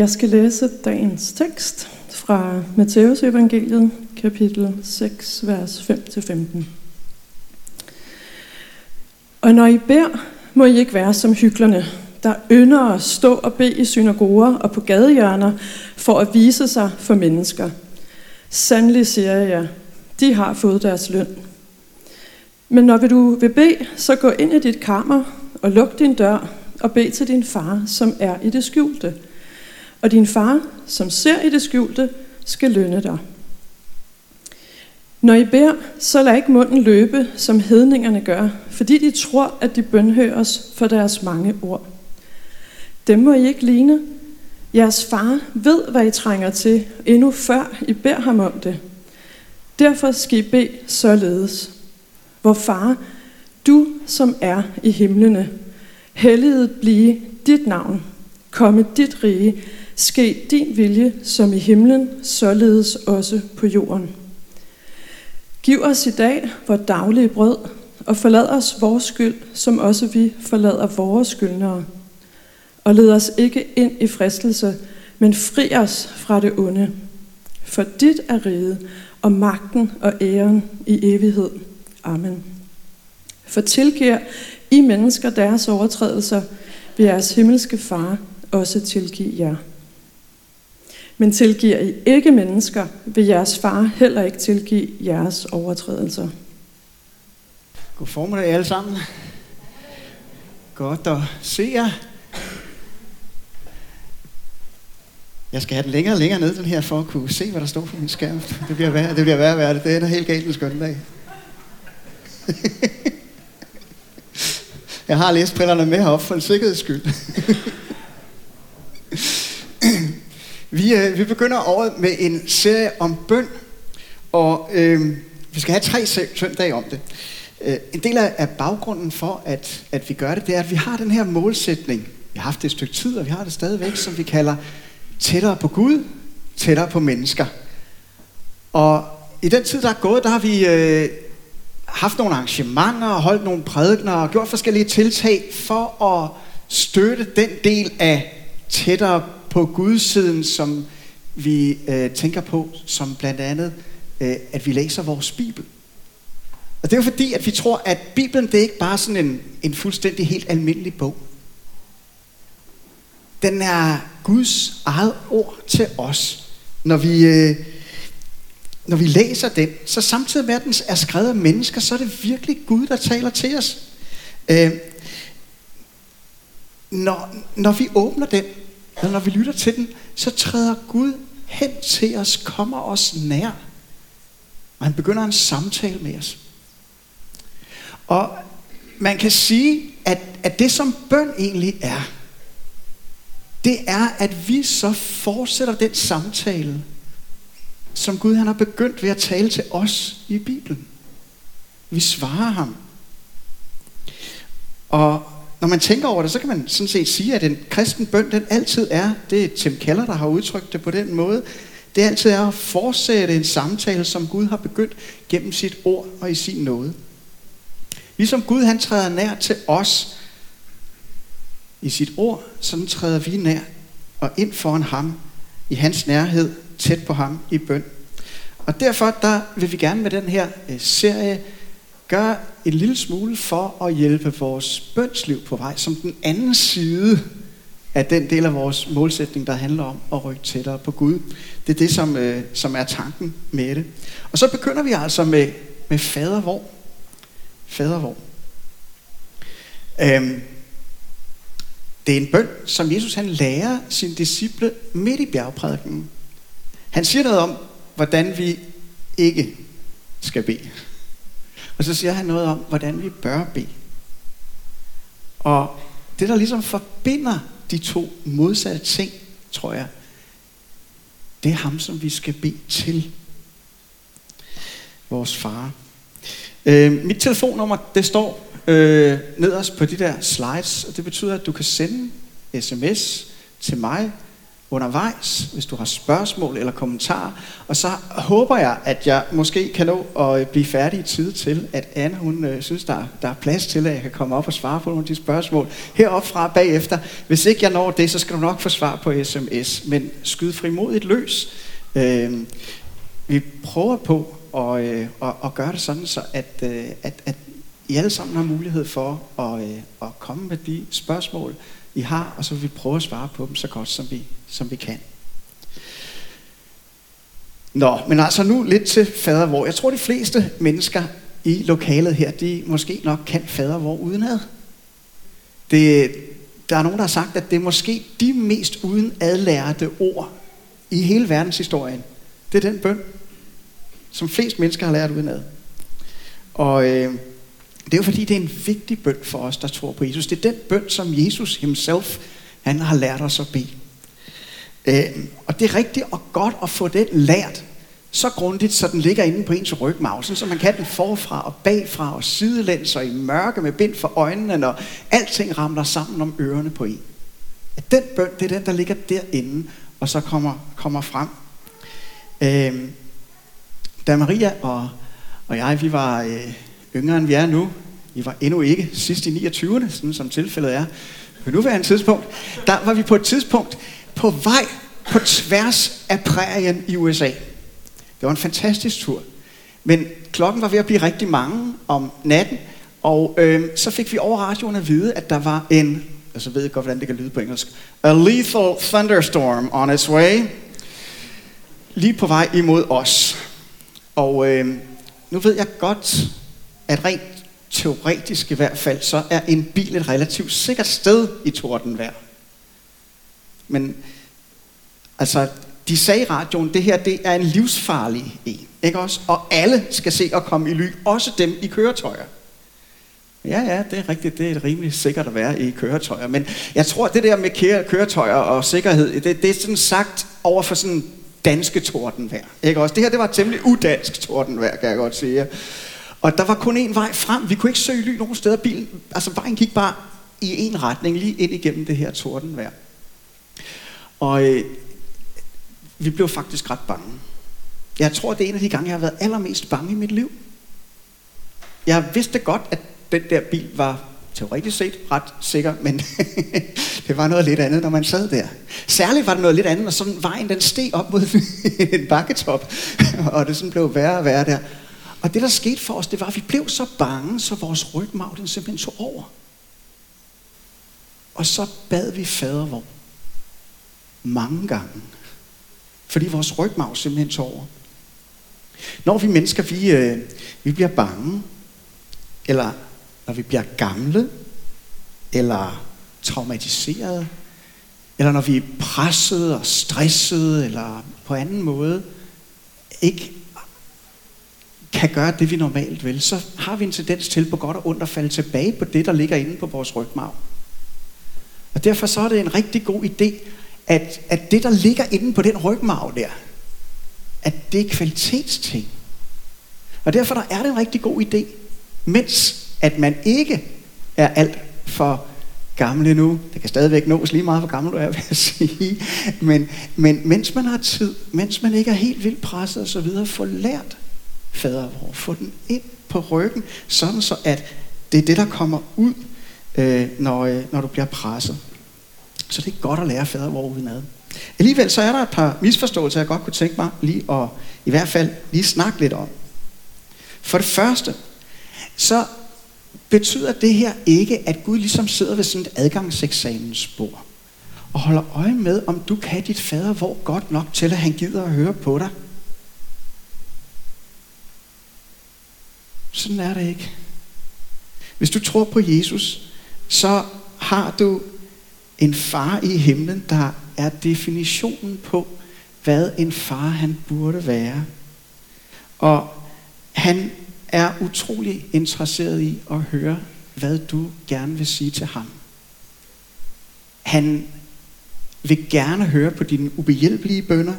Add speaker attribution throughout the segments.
Speaker 1: Jeg skal læse dagens tekst fra Matteus evangeliet, kapitel 6, vers 5-15. Og når I beder, må I ikke være som hyklerne, der ynder at stå og bede i synagoger og på gadehjørner for at vise sig for mennesker. Sandelig siger jeg jer, de har fået deres løn. Men når du vil bede, så gå ind i dit kammer og luk din dør og bed til din far, som er i det skjulte. Og din far, som ser i det skjulte, skal lønne dig. Når I beder, så lad ikke munden løbe, som hedningerne gør, fordi de tror, at de bønhøres for deres mange ord. Dem må I ikke ligne. Jeres far ved, hvad I trænger til, endnu før I beder ham om det. Derfor skal I bede således. Hvor far, du som er i himlene, helliget blive dit navn, komme dit rige, ske din vilje som i himlen, således også på jorden. Giv os i dag vores daglige brød, og forlad os vores skyld, som også vi forlader vores skyldnere. Og led os ikke ind i fristelse, men fri os fra det onde. For dit er riget, og magten og æren i evighed. Amen. For tilgiver I mennesker deres overtrædelser, vil jeres himmelske far også tilgive jer. Men tilgiver I ikke mennesker, vil jeres far heller ikke tilgive jeres overtrædelser.
Speaker 2: God formiddag alle sammen. Godt at se jer. Jeg skal have den længere og længere ned, den her, for at kunne se, hvad der står på min skærm. Det bliver værre, det bliver værre, værre. Det er helt galt en skøn dag. Jeg har læst brillerne med heroppe for en sikkerheds skyld vi, øh, vi begynder året med en serie om bøn, og øh, vi skal have tre søndage om det. Øh, en del af, af baggrunden for, at, at vi gør det, det er, at vi har den her målsætning. Vi har haft det et stykke tid, og vi har det stadigvæk, som vi kalder tættere på Gud, tættere på mennesker. Og i den tid, der er gået, der har vi øh, haft nogle arrangementer, holdt nogle prædikner og gjort forskellige tiltag for at støtte den del af tættere på Guds-siden, som vi øh, tænker på, som blandt andet, øh, at vi læser vores Bibel. Og det er jo fordi, at vi tror, at Bibelen det er ikke bare sådan en, en fuldstændig helt almindelig bog. Den er Guds eget ord til os. Når vi, øh, når vi læser den, så samtidig med, at den er skrevet af mennesker, så er det virkelig Gud, der taler til os. Øh, når, når vi åbner den, eller når vi lytter til den, så træder Gud hen til os, kommer os nær. Og han begynder en samtale med os. Og man kan sige, at, at det som bøn egentlig er, det er, at vi så fortsætter den samtale, som Gud han har begyndt ved at tale til os i Bibelen. Vi svarer ham. Når man tænker over det, så kan man sådan set sige, at en kristen bøn, den altid er, det er Tim Keller, der har udtrykt det på den måde, det altid er at fortsætte en samtale, som Gud har begyndt gennem sit ord og i sin nåde. Ligesom Gud han træder nær til os i sit ord, sådan træder vi nær og ind foran ham i hans nærhed, tæt på ham i bøn. Og derfor der vil vi gerne med den her øh, serie gøre en lille smule for at hjælpe vores bønsliv på vej, som den anden side af den del af vores målsætning, der handler om at rykke tættere på Gud. Det er det, som, øh, som er tanken med det. Og så begynder vi altså med, med fadervor. Fadervor. Øhm, det er en bøn, som Jesus han lærer sine disciple midt i bjergprædiken. Han siger noget om, hvordan vi ikke skal bede. Og så siger han noget om, hvordan vi bør bede. Og det, der ligesom forbinder de to modsatte ting, tror jeg, det er ham, som vi skal bede til. Vores far. Øh, mit telefonnummer, det står øh, nederst på de der slides, og det betyder, at du kan sende sms til mig undervejs, hvis du har spørgsmål eller kommentarer. Og så håber jeg, at jeg måske kan nå at øh, blive færdig i tide til, at Anne hun øh, synes, der, der er plads til, at jeg kan komme op og svare på nogle af de spørgsmål heroppe fra bagefter. Hvis ikke jeg når det, så skal du nok få svar på sms. Men skyd frimodigt løs. Øh, vi prøver på at, øh, at, at gøre det sådan, så at, øh, at, at I alle sammen har mulighed for at, øh, at komme med de spørgsmål, i har, og så vil vi prøve at svare på dem så godt, som vi, som vi kan. Nå, men altså nu lidt til fader hvor. Jeg tror, de fleste mennesker i lokalet her, de måske nok kan fader hvor udenad. Det, der er nogen, der har sagt, at det er måske de mest uden adlærte ord i hele verdenshistorien. Det er den bøn, som flest mennesker har lært udenad. Og øh, det er jo fordi, det er en vigtig bøn for os, der tror på Jesus. Det er den bøn, som Jesus himself, han har lært os at bede. Øh, og det er rigtigt og godt at få den lært så grundigt, så den ligger inde på ens rygmarv, så man kan den forfra og bagfra og sidelæns og i mørke med bind for øjnene, når alting ramler sammen om ørerne på en. At den bøn, det er den, der ligger derinde, og så kommer, kommer frem. Øh, da Maria og, og jeg, vi var øh, yngre end vi er nu, vi var endnu ikke sidst i 29'erne, sådan som tilfældet er, på nuværende tidspunkt, der var vi på et tidspunkt på vej på tværs af prærien i USA. Det var en fantastisk tur. Men klokken var ved at blive rigtig mange om natten, og øh, så fik vi over radioen at vide, at der var en, og så ved jeg godt, hvordan det kan lyde på engelsk, a lethal thunderstorm on its way, lige på vej imod os. Og øh, nu ved jeg godt, at rent teoretisk i hvert fald, så er en bil et relativt sikkert sted i tordenvejr. Men altså, de sagde i radioen, det her det er en livsfarlig en. Ikke også? Og alle skal se at komme i ly, også dem i køretøjer. Ja, ja, det er rigtigt. Det er rimelig sikkert at være i køretøjer. Men jeg tror, at det der med køretøjer og sikkerhed, det, det er sådan sagt over for sådan danske tordenvejr. Ikke også? Det her det var temmelig udansk tordenvejr, kan jeg godt sige. Og der var kun én vej frem. Vi kunne ikke søge ly nogen steder. Bilen, altså vejen gik bare i en retning, lige ind igennem det her tordenvejr. Og øh, vi blev faktisk ret bange. Jeg tror, det er en af de gange, jeg har været allermest bange i mit liv. Jeg vidste godt, at den der bil var teoretisk set ret sikker, men det var noget lidt andet, når man sad der. Særligt var det noget lidt andet, når sådan vejen den steg op mod en bakketop, og det sådan blev værre og værre der. Og det, der skete for os, det var, at vi blev så bange, så vores rygmarv den simpelthen tog over. Og så bad vi fader hvor mange gange. Fordi vores rygmarv simpelthen tog over. Når vi mennesker, vi, øh, vi bliver bange, eller når vi bliver gamle, eller traumatiseret, eller når vi er presset og stresset, eller på anden måde ikke kan gøre det, vi normalt vil, så har vi en tendens til på godt og ondt at falde tilbage på det, der ligger inde på vores rygmarv. Og derfor så er det en rigtig god idé, at, at det, der ligger inde på den rygmarv der, at det er kvalitetsting. Og derfor der er det en rigtig god idé, mens at man ikke er alt for gammel nu. Det kan stadigvæk nås lige meget, hvor gammel du er, vil jeg sige. Men, men mens man har tid, mens man ikke er helt vildt presset osv., få lært fader vor. Få den ind på ryggen, sådan så at det er det, der kommer ud, øh, når, øh, når du bliver presset. Så det er godt at lære fader vor udenad. Alligevel så er der et par misforståelser, jeg godt kunne tænke mig lige at i hvert fald lige snakke lidt om. For det første, så betyder det her ikke, at Gud ligesom sidder ved sådan et adgangseksamensbord og holder øje med, om du kan dit fader hvor godt nok til, at han gider at høre på dig. Sådan er det ikke. Hvis du tror på Jesus, så har du en far i himlen, der er definitionen på, hvad en far han burde være. Og han er utrolig interesseret i at høre, hvad du gerne vil sige til ham. Han vil gerne høre på dine ubehjælpelige bønder.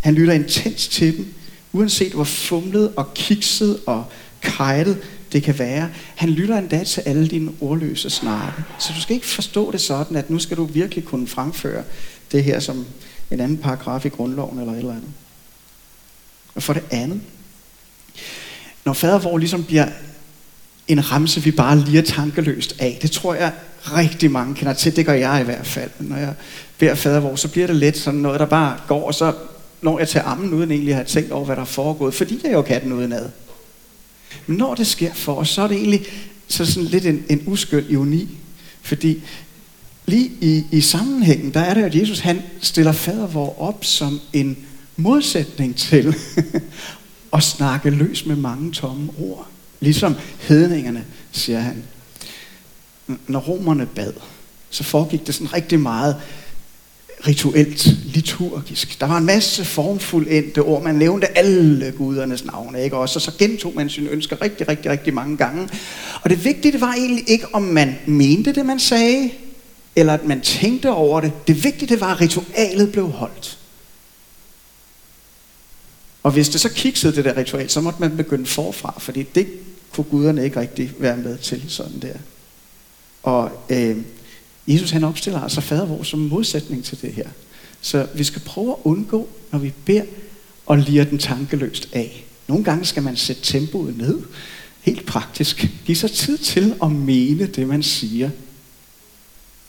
Speaker 2: Han lytter intens til dem, uanset hvor fumlet og kikset og kajtet det kan være. Han lytter endda til alle dine ordløse snakke. Så du skal ikke forstå det sådan, at nu skal du virkelig kunne fremføre det her, som en anden paragraf i grundloven eller et eller andet. Og for det andet, når fadervor ligesom bliver en ramse, vi bare lige tankeløst af, det tror jeg rigtig mange kender til, det gør jeg i hvert fald. Når jeg beder fadervor, så bliver det lidt sådan noget, der bare går, og så når jeg tager ammen uden egentlig at have tænkt over, hvad der er foregået, fordi jeg jo kan den udenad. Men når det sker for os, så er det egentlig så sådan lidt en, en uskyld ironi. Fordi lige i, i sammenhængen, der er det, at Jesus han stiller fadervor op som en modsætning til at snakke løs med mange tomme ord. Ligesom hedningerne, siger han. Når romerne bad, så foregik det sådan rigtig meget rituelt, liturgisk. Der var en masse formfuldendte ord. Man nævnte alle gudernes navne, ikke også? Og så gentog man sine ønsker rigtig, rigtig, rigtig mange gange. Og det vigtige det var egentlig ikke, om man mente det, man sagde, eller at man tænkte over det. Det vigtige det var, at ritualet blev holdt. Og hvis det så kiksede det der ritual, så måtte man begynde forfra, fordi det kunne guderne ikke rigtig være med til sådan der. Og øh, Jesus han opstiller altså fadervor som modsætning til det her. Så vi skal prøve at undgå, når vi beder, og lire den tankeløst af. Nogle gange skal man sætte tempoet ned, helt praktisk. Giv sig tid til at mene det, man siger.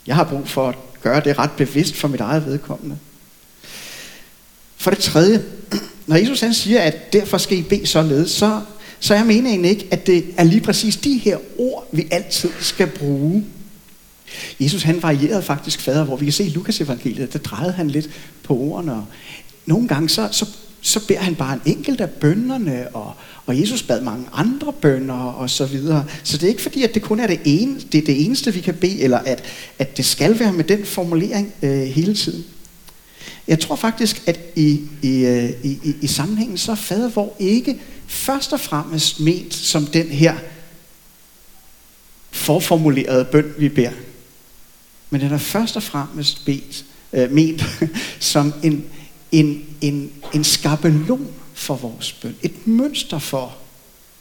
Speaker 2: Jeg har brug for at gøre det ret bevidst for mit eget vedkommende. For det tredje, når Jesus han siger, at derfor skal I bede således, så, så er meningen ikke, at det er lige præcis de her ord, vi altid skal bruge Jesus han varierede faktisk fader, hvor vi kan se i Lukas evangeliet, der drejede han lidt på ordene. Og nogle gange så, så, så beder han bare en enkelt af bønderne, og, og Jesus bad mange andre bønder og så videre. Så det er ikke fordi, at det kun er det, ene, det, er det eneste, vi kan bede, eller at, at det skal være med den formulering øh, hele tiden. Jeg tror faktisk, at i, i, øh, i, i, i sammenhængen, så er fader hvor ikke først og fremmest ment som den her forformulerede bøn, vi beder. Men den er først og fremmest bedt, øh, ment som en, en, en, en skabelon for vores bøn. Et mønster for,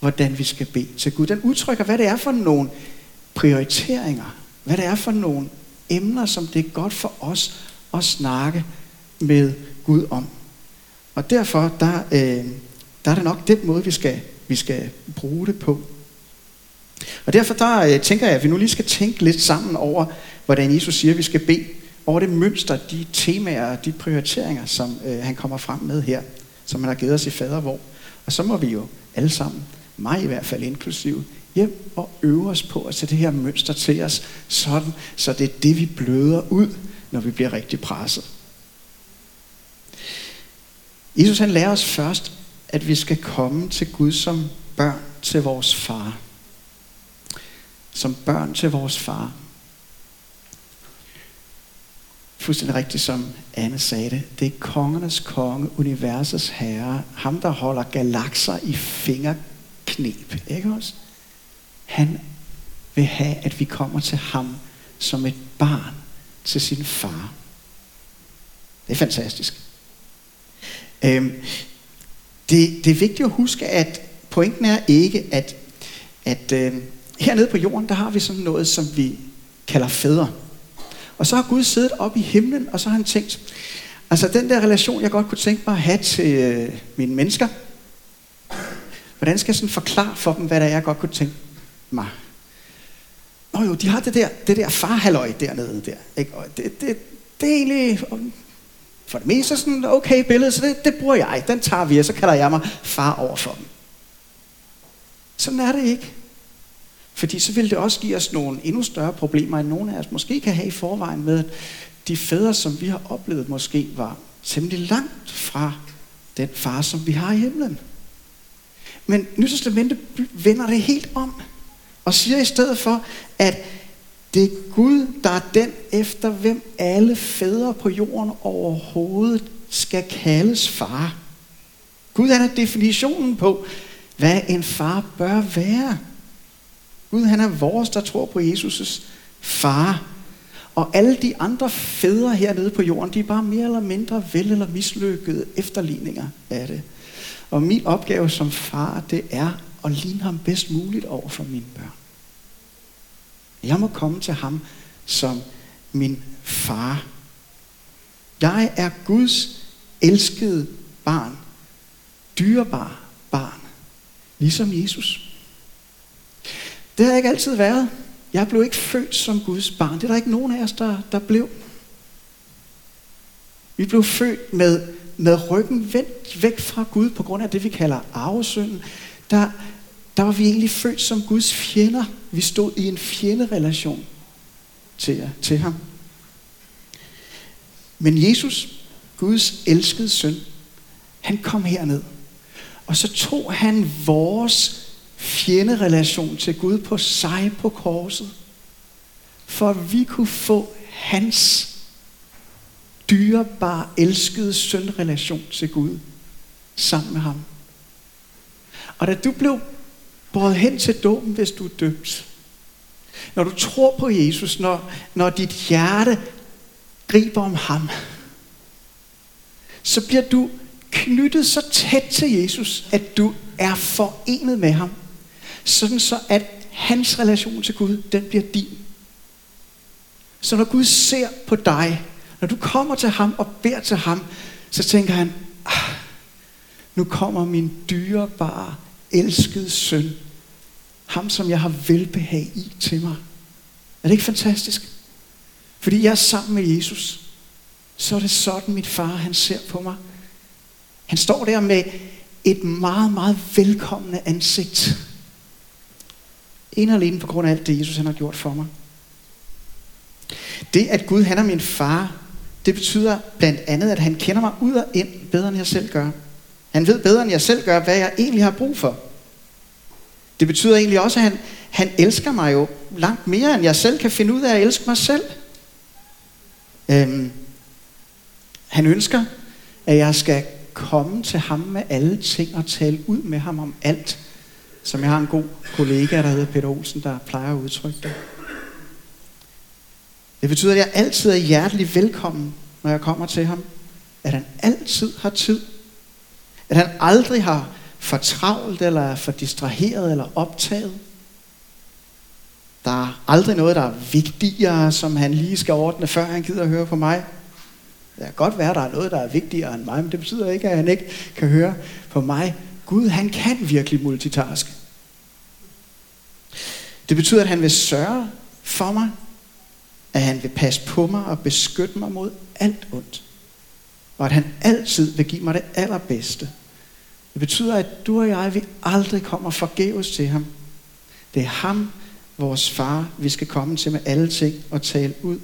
Speaker 2: hvordan vi skal bede til Gud. Den udtrykker, hvad det er for nogle prioriteringer. Hvad det er for nogle emner, som det er godt for os at snakke med Gud om. Og derfor, der, øh, der er det nok den måde, vi skal, vi skal bruge det på. Og derfor der øh, tænker jeg, at vi nu lige skal tænke lidt sammen over, hvordan Jesus siger, at vi skal bede over det mønster, de temaer, de prioriteringer, som øh, han kommer frem med her, som han har givet os i fadervor. Og så må vi jo alle sammen, mig i hvert fald inklusive, hjem og øve os på at sætte det her mønster til os, sådan, så det er det, vi bløder ud, når vi bliver rigtig presset. Jesus han lærer os først, at vi skal komme til Gud som børn til vores far som børn til vores far. Fuldstændig rigtigt, som Anne sagde det. Det er kongernes konge, universets herre, ham der holder galakser i fingerknep, ikke også? Han vil have, at vi kommer til ham som et barn til sin far. Det er fantastisk. Øhm, det, det er vigtigt at huske, at pointen er ikke, at, at øh, hernede på jorden, der har vi sådan noget, som vi kalder fædre. Og så har Gud siddet op i himlen, og så har han tænkt, altså den der relation, jeg godt kunne tænke mig at have til øh, mine mennesker, hvordan skal jeg sådan forklare for dem, hvad der er, jeg godt kunne tænke mig? Nå jo, de har det der, det der farhalløj dernede der. Ikke? Og det, det, det er egentlig for det meste sådan okay billede, så det, det bruger jeg. Den tager vi, og så kalder jeg mig far over for dem. Sådan er det ikke. Fordi så vil det også give os nogle endnu større problemer, end nogen af os måske kan have i forvejen med, at de fædre, som vi har oplevet, måske var temmelig langt fra den far, som vi har i himlen. Men Nytestamentet vender det helt om, og siger i stedet for, at det er Gud, der er den efter, hvem alle fædre på jorden overhovedet skal kaldes far. Gud er definitionen på, hvad en far bør være. Gud han er vores, der tror på Jesus' far. Og alle de andre fædre hernede på jorden, de er bare mere eller mindre vel eller mislykkede efterligninger af det. Og min opgave som far, det er at ligne ham bedst muligt over for mine børn. Jeg må komme til ham som min far. Jeg er Guds elskede barn. Dyrebar barn. Ligesom Jesus. Det har ikke altid været. Jeg blev ikke født som Guds barn. Det er der ikke nogen af os, der, der blev. Vi blev født med, med ryggen vendt væk fra Gud på grund af det, vi kalder arvesynden. Der, der var vi egentlig født som Guds fjender. Vi stod i en fjenderelation til, til ham. Men Jesus, Guds elskede søn, han kom herned. Og så tog han vores fjenderelation til Gud på sig på korset. For at vi kunne få hans dyrebare, elskede sønrelation til Gud sammen med ham. Og da du blev båret hen til dåben, hvis du er døbt, når du tror på Jesus, når, når dit hjerte griber om ham, så bliver du knyttet så tæt til Jesus, at du er forenet med ham. Sådan så, at hans relation til Gud, den bliver din. Så når Gud ser på dig, når du kommer til ham og beder til ham, så tænker han, ah, nu kommer min dyrebare, elskede søn. Ham, som jeg har velbehag i til mig. Er det ikke fantastisk? Fordi jeg er sammen med Jesus, så er det sådan, mit far han ser på mig. Han står der med et meget, meget velkommende ansigt. En og alene på grund af alt det, Jesus han har gjort for mig. Det, at Gud han er min far, det betyder blandt andet, at han kender mig ud og ind bedre, end jeg selv gør. Han ved bedre, end jeg selv gør, hvad jeg egentlig har brug for. Det betyder egentlig også, at han, han elsker mig jo langt mere, end jeg selv kan finde ud af at elske mig selv. Øhm, han ønsker, at jeg skal komme til ham med alle ting og tale ud med ham om alt, som jeg har en god kollega, der hedder Peter Olsen, der plejer at udtrykke det. Det betyder, at jeg altid er hjertelig velkommen, når jeg kommer til ham. At han altid har tid. At han aldrig har for travlt, eller er for distraheret, eller optaget. Der er aldrig noget, der er vigtigere, som han lige skal ordne, før han gider at høre på mig. Det kan godt være, at der er noget, der er vigtigere end mig, men det betyder ikke, at han ikke kan høre på mig. Gud, han kan virkelig multitaske. Det betyder, at han vil sørge for mig, at han vil passe på mig og beskytte mig mod alt ondt. Og at han altid vil give mig det allerbedste. Det betyder, at du og jeg, vi aldrig kommer forgæves til ham. Det er ham, vores far, vi skal komme til med alle ting og tale ud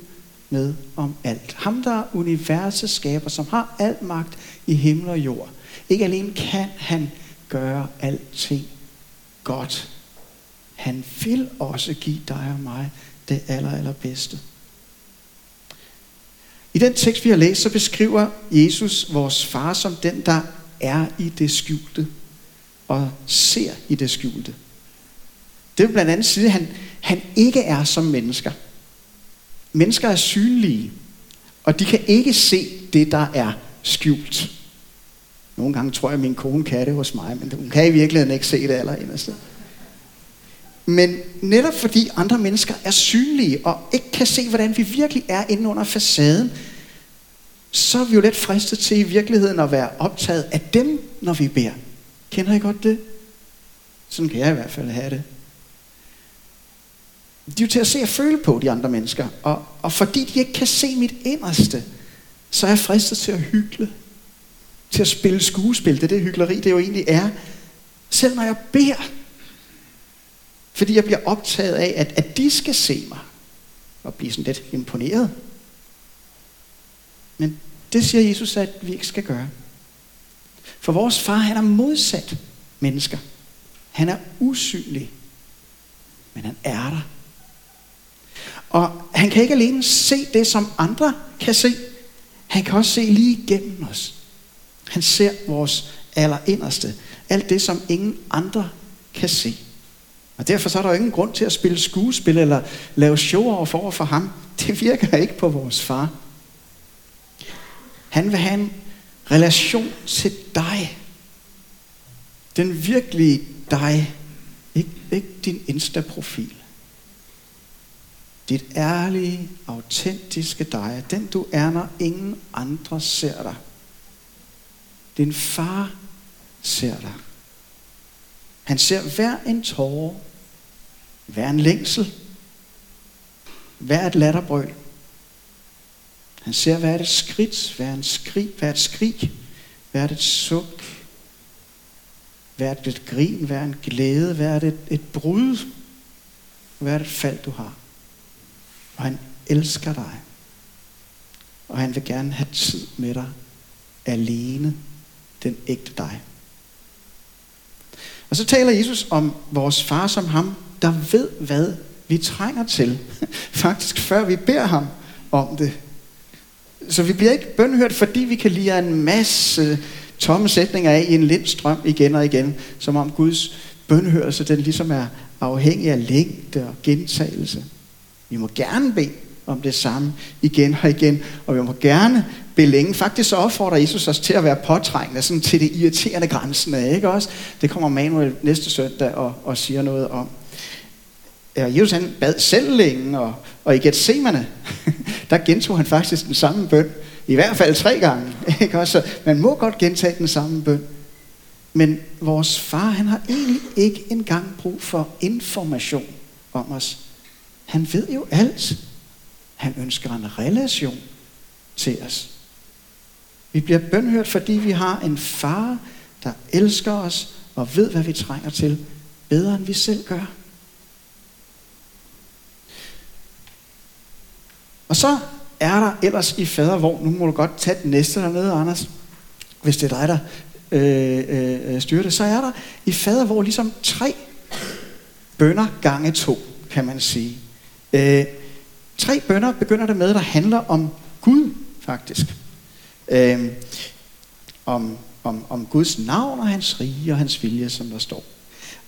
Speaker 2: med om alt. Ham, der er universets skaber, som har al magt i himmel og jord. Ikke alene kan han gøre alting godt. Han vil også give dig og mig det aller, allerbedste. I den tekst, vi har læst, så beskriver Jesus vores far som den, der er i det skjulte og ser i det skjulte. Det vil blandt andet sige, at han, han ikke er som mennesker. Mennesker er synlige, og de kan ikke se det, der er skjult. Nogle gange tror jeg, at min kone kan det hos mig, men hun kan i virkeligheden ikke se det allerinderste. Men netop fordi andre mennesker er synlige og ikke kan se, hvordan vi virkelig er inde under facaden, så er vi jo lidt fristet til i virkeligheden at være optaget af dem, når vi beder. Kender I godt det? Sådan kan jeg i hvert fald have det. De er jo til at se og føle på, de andre mennesker. Og, og fordi de ikke kan se mit inderste, så er jeg fristet til at hykle. Til at spille skuespil. Det er det hyggeleri, det jo egentlig er. Selv når jeg beder. Fordi jeg bliver optaget af, at, at de skal se mig. Og blive sådan lidt imponeret. Men det siger Jesus, at vi ikke skal gøre. For vores far, han er modsat mennesker. Han er usynlig. Men han er der. Og han kan ikke alene se det, som andre kan se. Han kan også se lige igennem os. Han ser vores allerinderste. Alt det, som ingen andre kan se. Og derfor så er der jo ingen grund til at spille skuespil eller lave show over for, for ham. Det virker ikke på vores far. Han vil have en relation til dig. Den virkelige dig. Ikke, ikke din Insta-profil Dit ærlige, autentiske dig. Den du er, når ingen andre ser dig. Din far ser dig. Han ser hver en tårer, hver en længsel, hver et latterbrøl. Han ser hver et skridt, hver en skrig, hver et skrig, hver et suk, hver et grin, hver en glæde, hver et, et brud, hver et fald du har. Og han elsker dig. Og han vil gerne have tid med dig alene, den ægte dig. Og så taler Jesus om vores far som ham, der ved, hvad vi trænger til. Faktisk før vi beder ham om det. Så vi bliver ikke bønhørt, fordi vi kan lide en masse tomme sætninger af i en lind strøm igen og igen, som om Guds bønhørelse, den ligesom er afhængig af længde og gentagelse. Vi må gerne bede om det samme igen og igen, og vi må gerne vil længe. Faktisk så opfordrer Jesus os til at være påtrængende, sådan til det irriterende grænsen af, ikke også? Det kommer Manuel næste søndag og, og siger noget om. Ja, Jesus han bad selv længe, og, og i Gethsemane, der gentog han faktisk den samme bøn. I hvert fald tre gange. Ikke også? Man må godt gentage den samme bøn. Men vores far, han har egentlig ikke engang brug for information om os. Han ved jo alt. Han ønsker en relation til os. Vi bliver bønhørt, fordi vi har en far, der elsker os og ved, hvad vi trænger til, bedre end vi selv gør. Og så er der ellers i fadervogn, nu må du godt tage den næste dernede, Anders, hvis det er dig, der øh, øh, styrer det, så er der i fadervogn ligesom tre bønder gange to, kan man sige. Øh, tre bønder begynder det med, der handler om Gud, faktisk. Øh, om, om, om Guds navn og hans rige og hans vilje, som der står.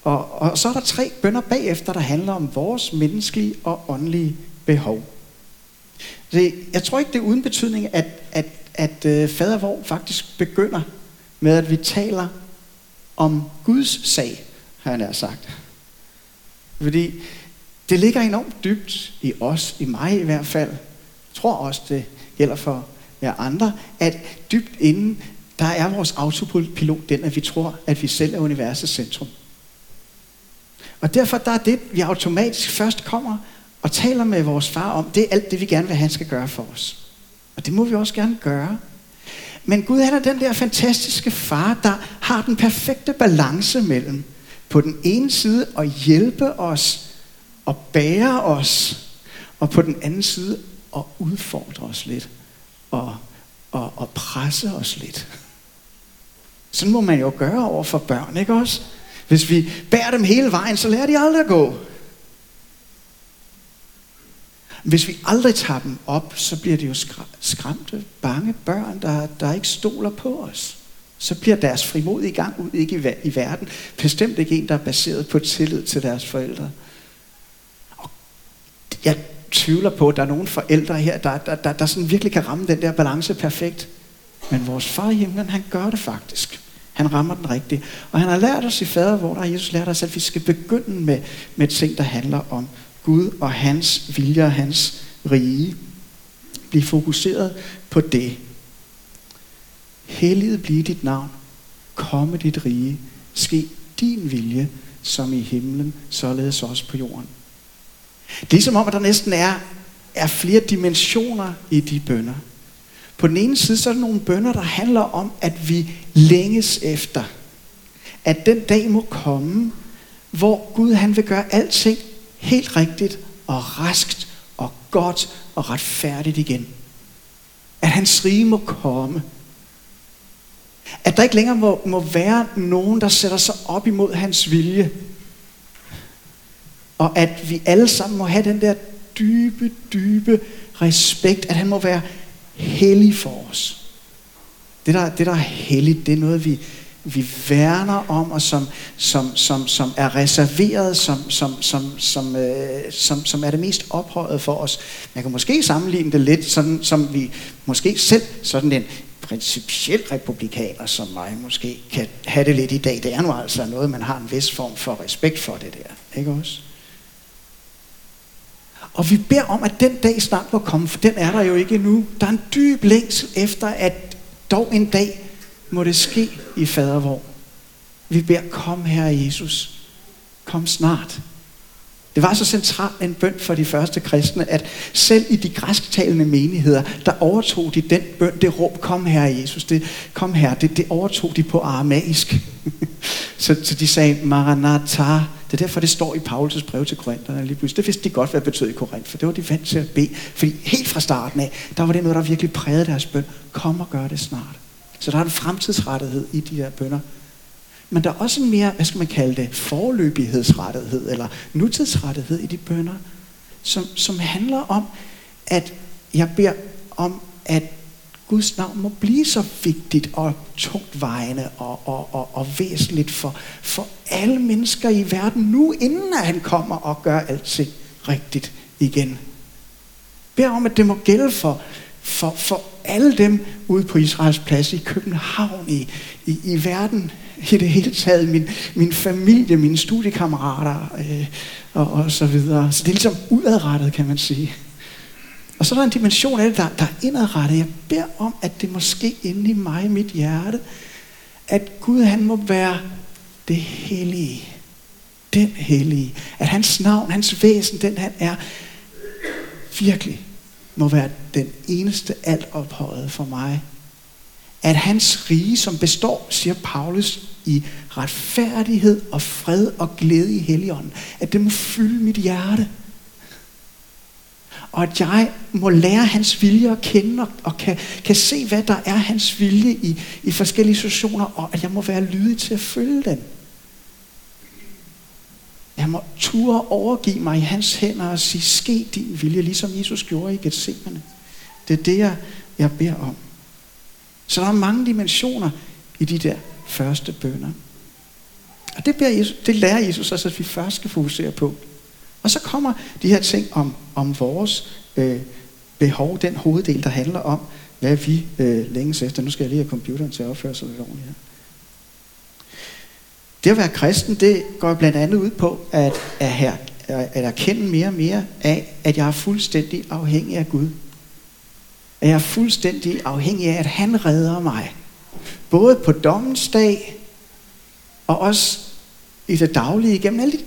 Speaker 2: Og, og så er der tre bønder bagefter, der handler om vores menneskelige og åndelige behov. Så jeg tror ikke, det er uden betydning, at, at, at øh, fadervor faktisk begynder med, at vi taler om Guds sag, har jeg nær sagt. Fordi det ligger enormt dybt i os, i mig i hvert fald. Jeg tror også, det gælder for af andre, at dybt inden, der er vores autopilot den, at vi tror, at vi selv er universets centrum. Og derfor der er det, vi automatisk først kommer og taler med vores far om, det er alt det, vi gerne vil han skal gøre for os. Og det må vi også gerne gøre. Men Gud han er den der fantastiske far, der har den perfekte balance mellem på den ene side at hjælpe os og bære os, og på den anden side at udfordre os lidt og, og, og presse os lidt. Sådan må man jo gøre over for børn, ikke også? Hvis vi bærer dem hele vejen, så lærer de aldrig at gå. Hvis vi aldrig tager dem op, så bliver de jo skræmte, bange børn, der, der ikke stoler på os. Så bliver deres frimod i gang ud ikke i, i verden. Bestemt ikke en, der er baseret på tillid til deres forældre. Og jeg tvivler på, at der er nogle forældre her, der, der, der, der sådan virkelig kan ramme den der balance perfekt. Men vores far i himlen, han gør det faktisk. Han rammer den rigtigt. Og han har lært os i fader, hvor der Jesus lært os, at vi skal begynde med, med ting, der handler om Gud og hans vilje og hans rige. Bliv fokuseret på det. Helliget blive dit navn. Komme dit rige. Ske din vilje, som i himlen, således også på jorden. Det er som om, at der næsten er, er flere dimensioner i de bønder. På den ene side, så er der nogle bønder, der handler om, at vi længes efter. At den dag må komme, hvor Gud han vil gøre alting helt rigtigt og raskt og godt og retfærdigt igen. At hans rige må komme. At der ikke længere må, må være nogen, der sætter sig op imod hans vilje. Og at vi alle sammen må have den der dybe, dybe respekt, at han må være hellig for os. Det der, det der er helligt, det er noget, vi, vi værner om, og som, som, som, som er reserveret, som, som, som, som, øh, som, som er det mest ophøjet for os. Man kan måske sammenligne det lidt, sådan, som vi måske selv, sådan en principiel republikaner som mig, måske kan have det lidt i dag. Det er nu altså noget, man har en vis form for respekt for det der. Ikke også? Og vi beder om, at den dag snart må komme, for den er der jo ikke endnu. Der er en dyb længsel efter, at dog en dag må det ske i fadervor. Vi beder, kom her Jesus, kom snart. Det var så centralt en bøn for de første kristne, at selv i de græsktalende menigheder, der overtog de den bøn, det råb, kom her Jesus, det, kom her, det, det overtog de på aramæisk. så, så de sagde, Maranatha. Det er derfor, det står i Paulus' brev til Korintherne lige pludselig. Det vidste de godt, hvad det betød i Korinth, for det var de vant til at bede. Fordi helt fra starten af, der var det noget, der virkelig prægede deres bøn. Kom og gør det snart. Så der er en fremtidsrettighed i de her bønder. Men der er også en mere, hvad skal man kalde det, forløbighedsrettighed eller nutidsrettighed i de bønder, som, som handler om, at jeg beder om, at Guds navn må blive så vigtigt og tungt vejende og, og, og, og væsentligt for, for alle mennesker i verden nu, inden at han kommer og gør alting rigtigt igen. Bær om, at det må gælde for, for, for alle dem ude på Israels plads i København, i, i, i verden i det hele taget, min, min familie, mine studiekammerater øh, og, og så videre. Så det er ligesom udadrettet, kan man sige. Og så er der en dimension af det, der, der er indadrettet. Jeg beder om, at det måske inde i mig, i mit hjerte, at Gud han må være det hellige. Den hellige. At hans navn, hans væsen, den han er, virkelig må være den eneste alt ophøjet for mig. At hans rige, som består, siger Paulus, i retfærdighed og fred og glæde i Helligånden, at det må fylde mit hjerte. Og at jeg må lære hans vilje at kende og, og kan, kan se, hvad der er hans vilje i, i forskellige situationer, og at jeg må være lydig til at følge den. Jeg må ture overgive mig i hans hænder og sige, ske din vilje, ligesom Jesus gjorde i Gethsemane. Det er det, jeg, jeg beder om. Så der er mange dimensioner i de der første bønder. Og det, beder Jesus, det lærer Jesus os, at vi først skal fokusere på. Og så kommer de her ting om, om vores øh, behov, den hoveddel, der handler om, hvad vi øh, længes efter. Nu skal jeg lige have computeren til at opføre sig lidt ordentligt her. Det at være kristen, det går blandt andet ud på at, at, her, at erkende mere og mere af, at jeg er fuldstændig afhængig af Gud. At jeg er fuldstændig afhængig af, at han redder mig. Både på dommens dag, og også i det daglige, igennem alle de,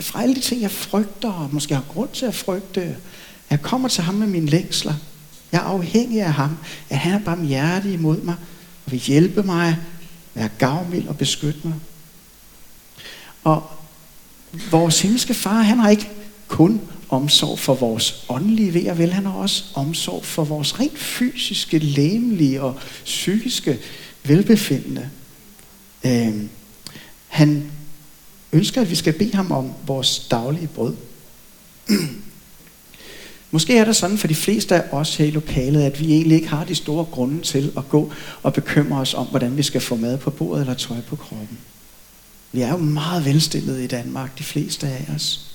Speaker 2: fra alle de ting, jeg frygter, og måske har grund til at frygte. Jeg kommer til ham med mine længsler. Jeg er afhængig af ham, at han er barmhjertig imod mig, og vil hjælpe mig, være gavmild og beskytte mig. Og vores himmelske far, han har ikke kun omsorg for vores åndelige ved og vel, han har også omsorg for vores rent fysiske, læmelige og psykiske velbefindende. Øh, han ønsker, at vi skal bede ham om vores daglige brød. Måske er det sådan for de fleste af os her i lokalet, at vi egentlig ikke har de store grunde til at gå og bekymre os om, hvordan vi skal få mad på bordet eller tøj på kroppen. Vi er jo meget velstillede i Danmark, de fleste af os.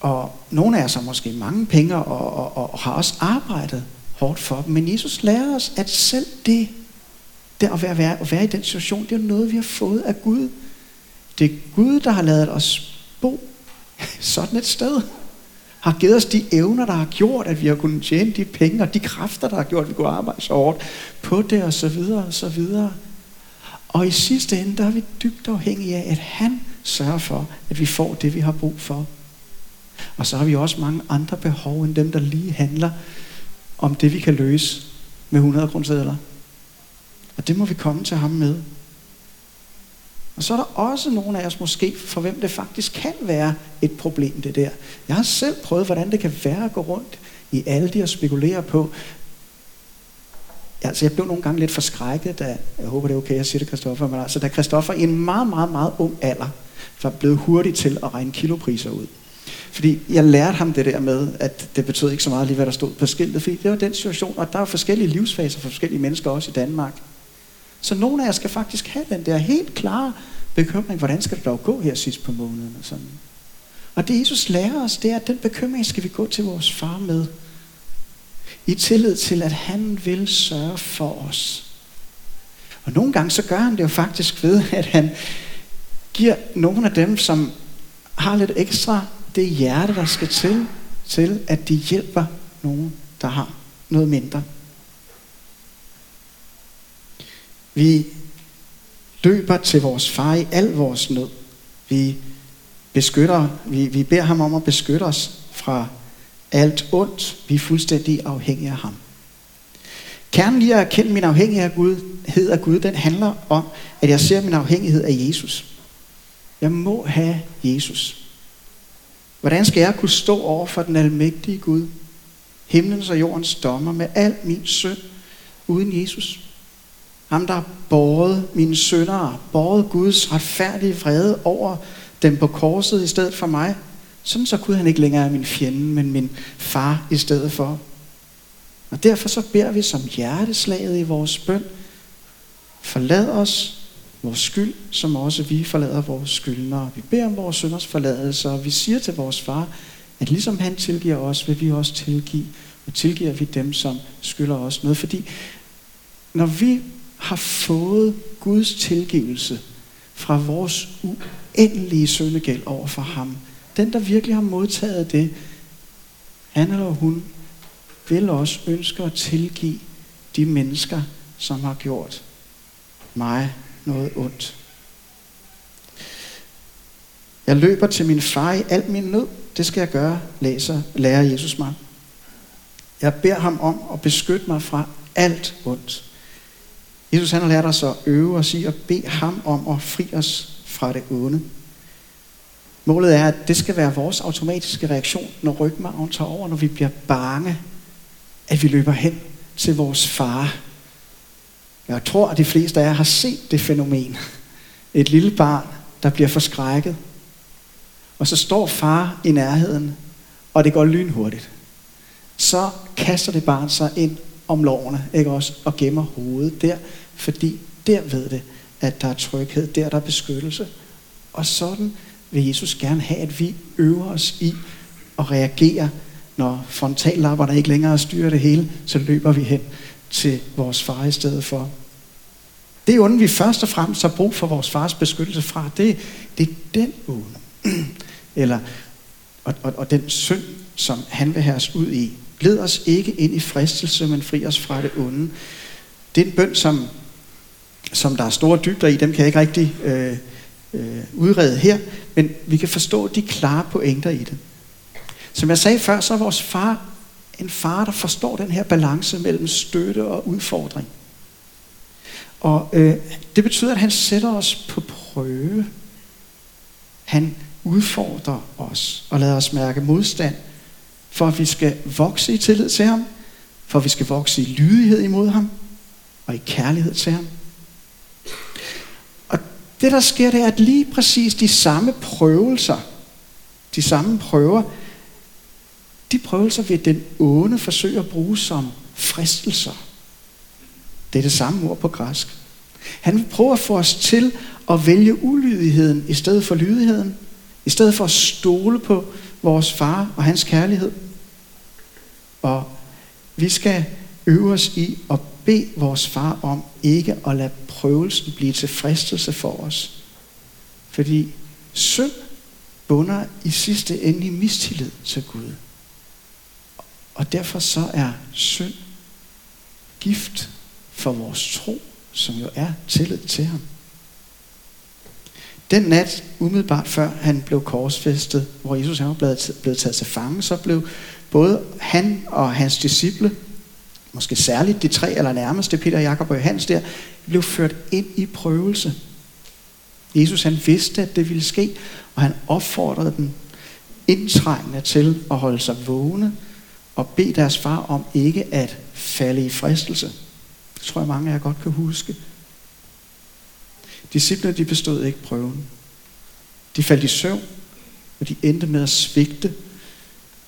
Speaker 2: Og nogle af os har måske mange penge og, og, og, og har også arbejdet hårdt for dem. Men Jesus lærer os, at selv det, det at være, være, at være i den situation, det er noget, vi har fået af Gud. Det er Gud, der har lavet os bo sådan et sted. Har givet os de evner, der har gjort, at vi har kunnet tjene de penge, og de kræfter, der har gjort, at vi kunne arbejde så hårdt på det, og så videre, og så videre. Og i sidste ende, der er vi dybt afhængige af, at han sørger for, at vi får det, vi har brug for. Og så har vi også mange andre behov, end dem, der lige handler om det, vi kan løse med 100 kroner Og det må vi komme til ham med. Og så er der også nogle af os måske, for hvem det faktisk kan være et problem, det der. Jeg har selv prøvet, hvordan det kan være at gå rundt i Aldi og spekulere på, Altså, jeg blev nogle gange lidt forskrækket, da, jeg håber det er okay, jeg siger det, Christoffer, men altså, da Christoffer i en meget, meget, meget ung alder var blevet hurtig til at regne kilopriser ud. Fordi jeg lærte ham det der med, at det betød ikke så meget lige, hvad der stod på skiltet, fordi det var den situation, og der er forskellige livsfaser for forskellige mennesker også i Danmark. Så nogle af jer skal faktisk have den der helt klare bekymring, hvordan skal det dog gå her sidst på måneden? Og, sådan. og det Jesus lærer os, det er, at den bekymring skal vi gå til vores far med. I tillid til, at han vil sørge for os. Og nogle gange så gør han det jo faktisk ved, at han giver nogle af dem, som har lidt ekstra det hjerte, der skal til, til at de hjælper nogen, der har noget mindre. Vi løber til vores far i al vores nød. Vi beskytter, vi, vi beder ham om at beskytte os fra alt ondt. Vi er fuldstændig afhængige af ham. Kernen i at erkende min afhængighed af Gud, af Gud, den handler om, at jeg ser min afhængighed af Jesus. Jeg må have Jesus. Hvordan skal jeg kunne stå over for den almægtige Gud, himlens og jordens dommer, med al min synd, uden Jesus? Ham, der har båret mine syndere, båret Guds retfærdige vrede over dem på korset i stedet for mig. Sådan så kunne han ikke længere være min fjende, men min far i stedet for. Og derfor så beder vi som hjerteslaget i vores bøn, forlad os vores skyld, som også vi forlader vores skyldnere. Vi beder om vores synders forladelse, og vi siger til vores far, at ligesom han tilgiver os, vil vi også tilgive, og tilgiver vi dem, som skylder os noget. Fordi når vi har fået Guds tilgivelse fra vores uendelige syndegæld over for ham, den der virkelig har modtaget det, han eller hun vil også ønske at tilgive de mennesker, som har gjort mig noget ondt. Jeg løber til min far i al min nød. Det skal jeg gøre, læser, lærer Jesus mig. Jeg beder ham om at beskytte mig fra alt ondt. Jesus han har lært os at øve os i at bede ham om at fri os fra det onde. Målet er, at det skal være vores automatiske reaktion, når rygmarven tager over, når vi bliver bange, at vi løber hen til vores far. Jeg tror, at de fleste af jer har set det fænomen. Et lille barn, der bliver forskrækket. Og så står far i nærheden, og det går lynhurtigt. Så kaster det barn sig ind om lårene, ikke også, og gemmer hovedet der, fordi der ved det, at der er tryghed, der der er beskyttelse. Og sådan vil Jesus gerne have, at vi øver os i at reagere, når frontallapperne ikke længere styrer det hele, så løber vi hen til vores far i stedet for. Det onde, vi først og fremmest har brug for vores fars beskyttelse fra, det, det er den onde. Eller, og, og, og den synd, som han vil have os ud i. Led os ikke ind i fristelse, men fri os fra det onde. Det er en bøn, som, som der er store dybder i. Dem kan jeg ikke rigtig øh, øh, udrede her. Men vi kan forstå de klare pointer i det. Som jeg sagde før, så er vores far en far, der forstår den her balance mellem støtte og udfordring. Og øh, det betyder, at han sætter os på prøve. Han udfordrer os og lader os mærke modstand, for at vi skal vokse i tillid til ham, for at vi skal vokse i lydighed imod ham, og i kærlighed til ham. Og det der sker, det er, at lige præcis de samme prøvelser, de samme prøver, de prøvelser vil den onde forsøge at bruge som fristelser. Det er det samme ord på græsk. Han vil prøve at få os til at vælge ulydigheden i stedet for lydigheden. I stedet for at stole på vores far og hans kærlighed. Og vi skal øve os i at bede vores far om ikke at lade prøvelsen blive til fristelse for os. Fordi synd bunder i sidste ende i mistillid til Gud. Og derfor så er synd gift for vores tro, som jo er tillid til ham. Den nat, umiddelbart før han blev korsfæstet, hvor Jesus han var blevet, blevet taget til fange, så blev både han og hans disciple, måske særligt de tre eller nærmeste, Peter, Jakob og Johannes der, blev ført ind i prøvelse. Jesus han vidste, at det ville ske, og han opfordrede dem indtrængende til at holde sig vågne og bede deres far om ikke at falde i fristelse. Det tror jeg mange af jer godt kan huske. Disciplene de bestod ikke prøven. De faldt i søvn, og de endte med at svigte.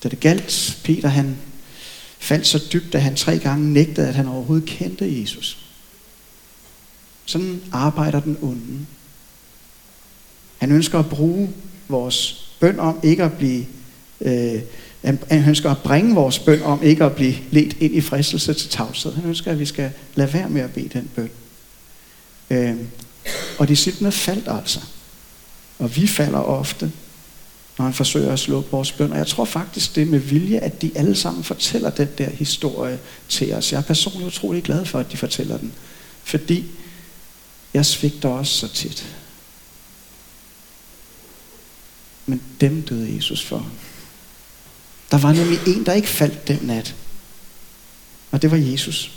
Speaker 2: Da det galt, Peter han faldt så dybt, at han tre gange nægtede, at han overhovedet kendte Jesus. Sådan arbejder den onde. Han ønsker at bruge vores bøn om ikke at blive øh, han ønsker at bringe vores bøn om ikke at blive ledt ind i fristelse til tavshed. Han ønsker, at vi skal lade være med at bede den bøn. Øh, og disciplene faldt altså. Og vi falder ofte. når han forsøger at slå vores bøn. Og jeg tror faktisk, det er med vilje, at de alle sammen fortæller den der historie til os. Jeg er personligt utrolig glad for, at de fortæller den. Fordi jeg svigter også så tit. Men dem døde Jesus for. Der var nemlig en, der ikke faldt den nat. Og det var Jesus.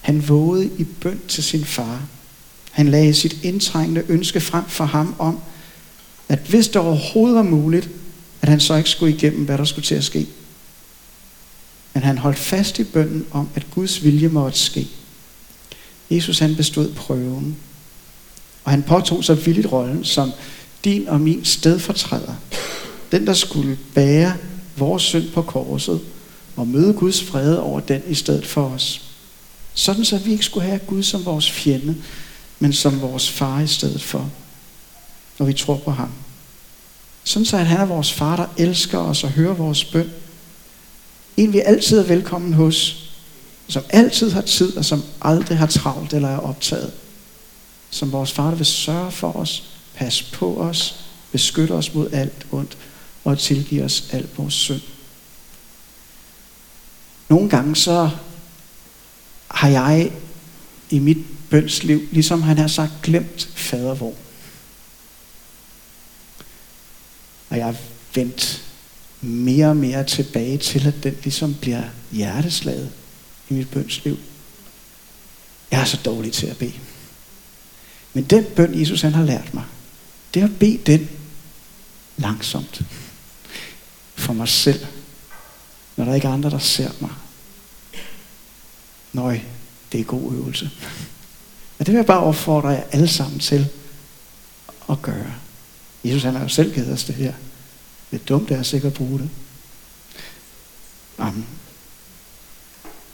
Speaker 2: Han vågede i bøn til sin far. Han lagde sit indtrængende ønske frem for ham om, at hvis det overhovedet var muligt, at han så ikke skulle igennem, hvad der skulle til at ske. Men han holdt fast i bønnen om, at Guds vilje måtte ske. Jesus han bestod prøven, og han påtog sig villigt rollen som din og min stedfortræder. Den, der skulle bære vores synd på korset og møde Guds fred over den i stedet for os. Sådan så vi ikke skulle have Gud som vores fjende, men som vores far i stedet for, når vi tror på ham. Sådan så at han er vores far, der elsker os og hører vores bøn. En vi altid er velkommen hos, som altid har tid og som aldrig har travlt eller er optaget. Som vores far, der vil sørge for os, passe på os, beskytte os mod alt ondt og tilgive os al vores synd. Nogle gange så har jeg i mit bønsliv, ligesom han har sagt, glemt fadervor. Og jeg har vendt mere og mere tilbage til, at den ligesom bliver hjerteslaget i mit bønsliv. Jeg er så dårlig til at bede. Men den bøn, Jesus han har lært mig, det er at bede den langsomt. For mig selv. Når der ikke er andre, der ser mig. Nøj, det er god øvelse. Og det vil jeg bare opfordre jer alle sammen til at gøre. Jesus han har jo selv givet os det her. Det er dumt, at jeg sikkert bruge det. Amen.